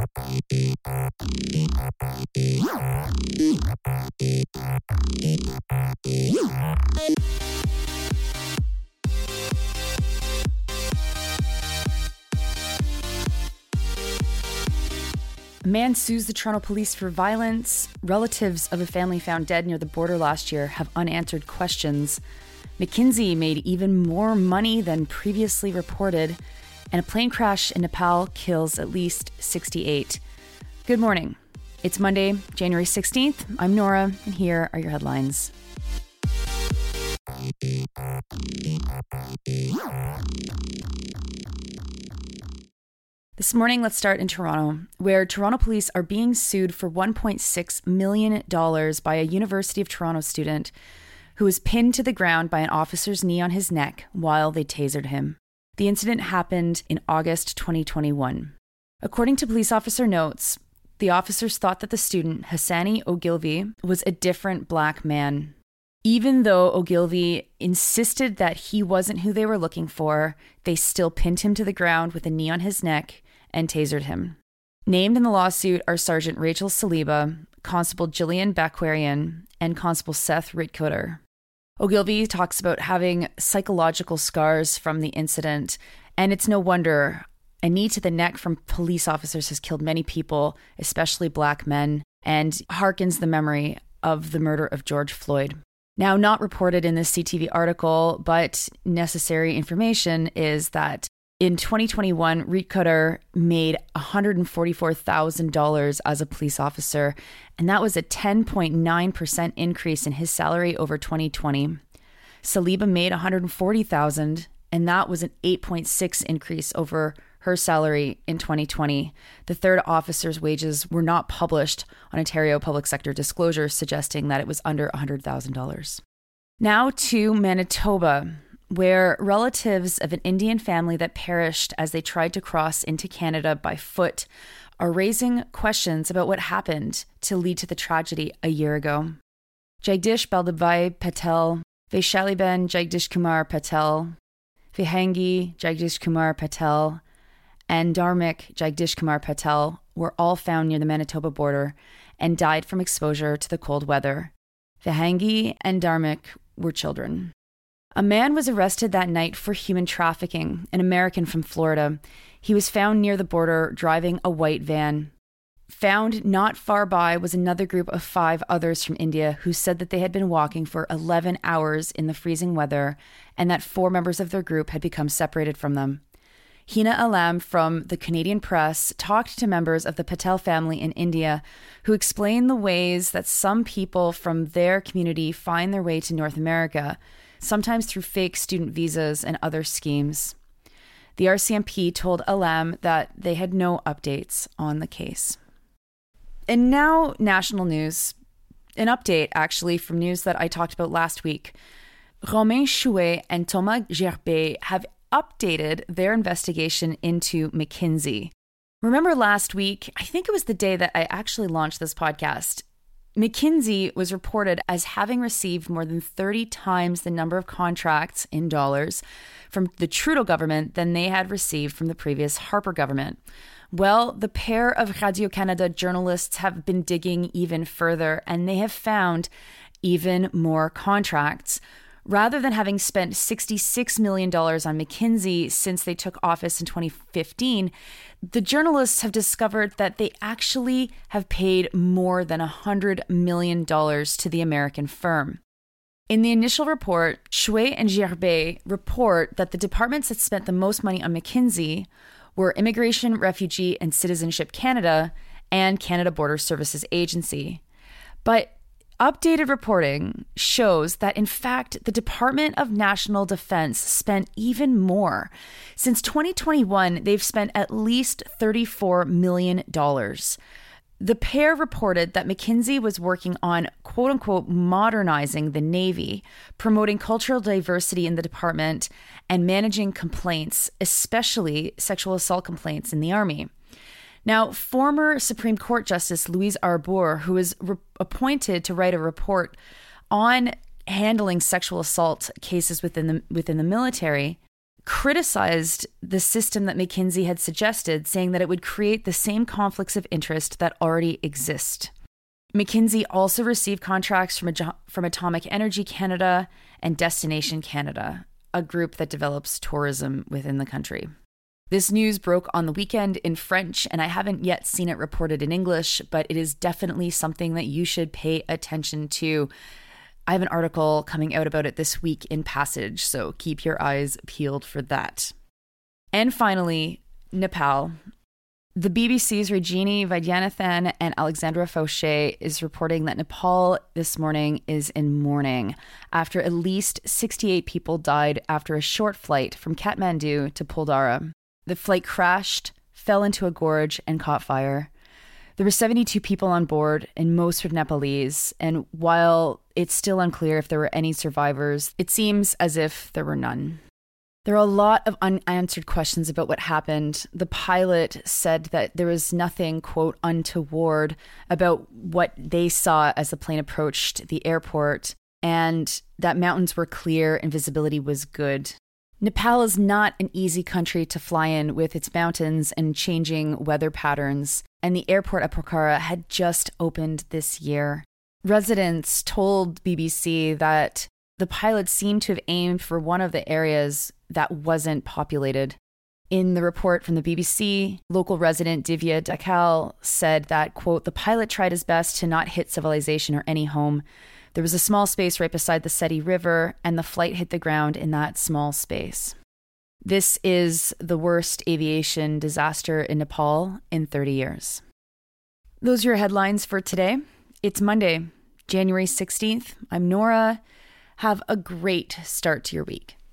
A man sues the Toronto police for violence. Relatives of a family found dead near the border last year have unanswered questions. McKinsey made even more money than previously reported. And a plane crash in Nepal kills at least 68. Good morning. It's Monday, January 16th. I'm Nora, and here are your headlines. This morning, let's start in Toronto, where Toronto police are being sued for $1.6 million by a University of Toronto student who was pinned to the ground by an officer's knee on his neck while they tasered him. The incident happened in August 2021. According to police officer notes, the officers thought that the student, Hassani Ogilvy, was a different black man. Even though Ogilvy insisted that he wasn't who they were looking for, they still pinned him to the ground with a knee on his neck and tasered him. Named in the lawsuit are Sergeant Rachel Saliba, Constable Jillian Bakwarian, and Constable Seth Ritkutter. Ogilvy talks about having psychological scars from the incident, and it's no wonder. A knee to the neck from police officers has killed many people, especially black men, and harkens the memory of the murder of George Floyd. Now, not reported in this CTV article, but necessary information is that in 2021, Ritkutter made $144,000 as a police officer, and that was a 10.9% increase in his salary over 2020. Saliba made $140,000, and that was an 8.6 increase over her salary in 2020. The third officer's wages were not published on Ontario public sector disclosure, suggesting that it was under $100,000. Now to Manitoba where relatives of an Indian family that perished as they tried to cross into Canada by foot are raising questions about what happened to lead to the tragedy a year ago. Jagdish Baldevbhai Patel, Vaishaliben Jagdish Kumar Patel, Vihangi Jagdish Kumar Patel, and Dharmik Jagdish Kumar Patel were all found near the Manitoba border and died from exposure to the cold weather. Vihangi and Dharmik were children. A man was arrested that night for human trafficking, an American from Florida. He was found near the border driving a white van. Found not far by was another group of five others from India who said that they had been walking for 11 hours in the freezing weather and that four members of their group had become separated from them. Hina Alam from the Canadian Press talked to members of the Patel family in India who explained the ways that some people from their community find their way to North America sometimes through fake student visas and other schemes. The RCMP told Alam that they had no updates on the case. And now, national news. An update, actually, from news that I talked about last week. Romain Schué and Thomas Gerbet have updated their investigation into McKinsey. Remember last week, I think it was the day that I actually launched this podcast, McKinsey was reported as having received more than 30 times the number of contracts in dollars from the Trudeau government than they had received from the previous Harper government. Well, the pair of Radio Canada journalists have been digging even further and they have found even more contracts. Rather than having spent $66 million on McKinsey since they took office in 2015, the journalists have discovered that they actually have paid more than $100 million to the American firm. In the initial report, Schué and Gerbet report that the departments that spent the most money on McKinsey were Immigration, Refugee, and Citizenship Canada and Canada Border Services Agency. But Updated reporting shows that, in fact, the Department of National Defense spent even more. Since 2021, they've spent at least $34 million. The pair reported that McKinsey was working on quote unquote modernizing the Navy, promoting cultural diversity in the department, and managing complaints, especially sexual assault complaints in the Army. Now, former Supreme Court Justice Louise Arbour, who was re- appointed to write a report on handling sexual assault cases within the within the military, criticized the system that McKinsey had suggested, saying that it would create the same conflicts of interest that already exist. McKinsey also received contracts from, from Atomic Energy Canada and Destination Canada, a group that develops tourism within the country. This news broke on the weekend in French, and I haven't yet seen it reported in English, but it is definitely something that you should pay attention to. I have an article coming out about it this week in Passage, so keep your eyes peeled for that. And finally, Nepal. The BBC's Rajini Vaidyanathan and Alexandra Fouché is reporting that Nepal this morning is in mourning after at least 68 people died after a short flight from Kathmandu to Pokhara. The flight crashed, fell into a gorge, and caught fire. There were 72 people on board, and most were Nepalese. And while it's still unclear if there were any survivors, it seems as if there were none. There are a lot of unanswered questions about what happened. The pilot said that there was nothing, quote, untoward about what they saw as the plane approached the airport, and that mountains were clear and visibility was good. Nepal is not an easy country to fly in with its mountains and changing weather patterns, and the airport at Pokhara had just opened this year. Residents told BBC that the pilot seemed to have aimed for one of the areas that wasn't populated. In the report from the BBC, local resident Divya Dhakal said that, quote, the pilot tried his best to not hit civilization or any home. There was a small space right beside the Seti River, and the flight hit the ground in that small space. This is the worst aviation disaster in Nepal in 30 years. Those are your headlines for today. It's Monday, January 16th. I'm Nora. Have a great start to your week.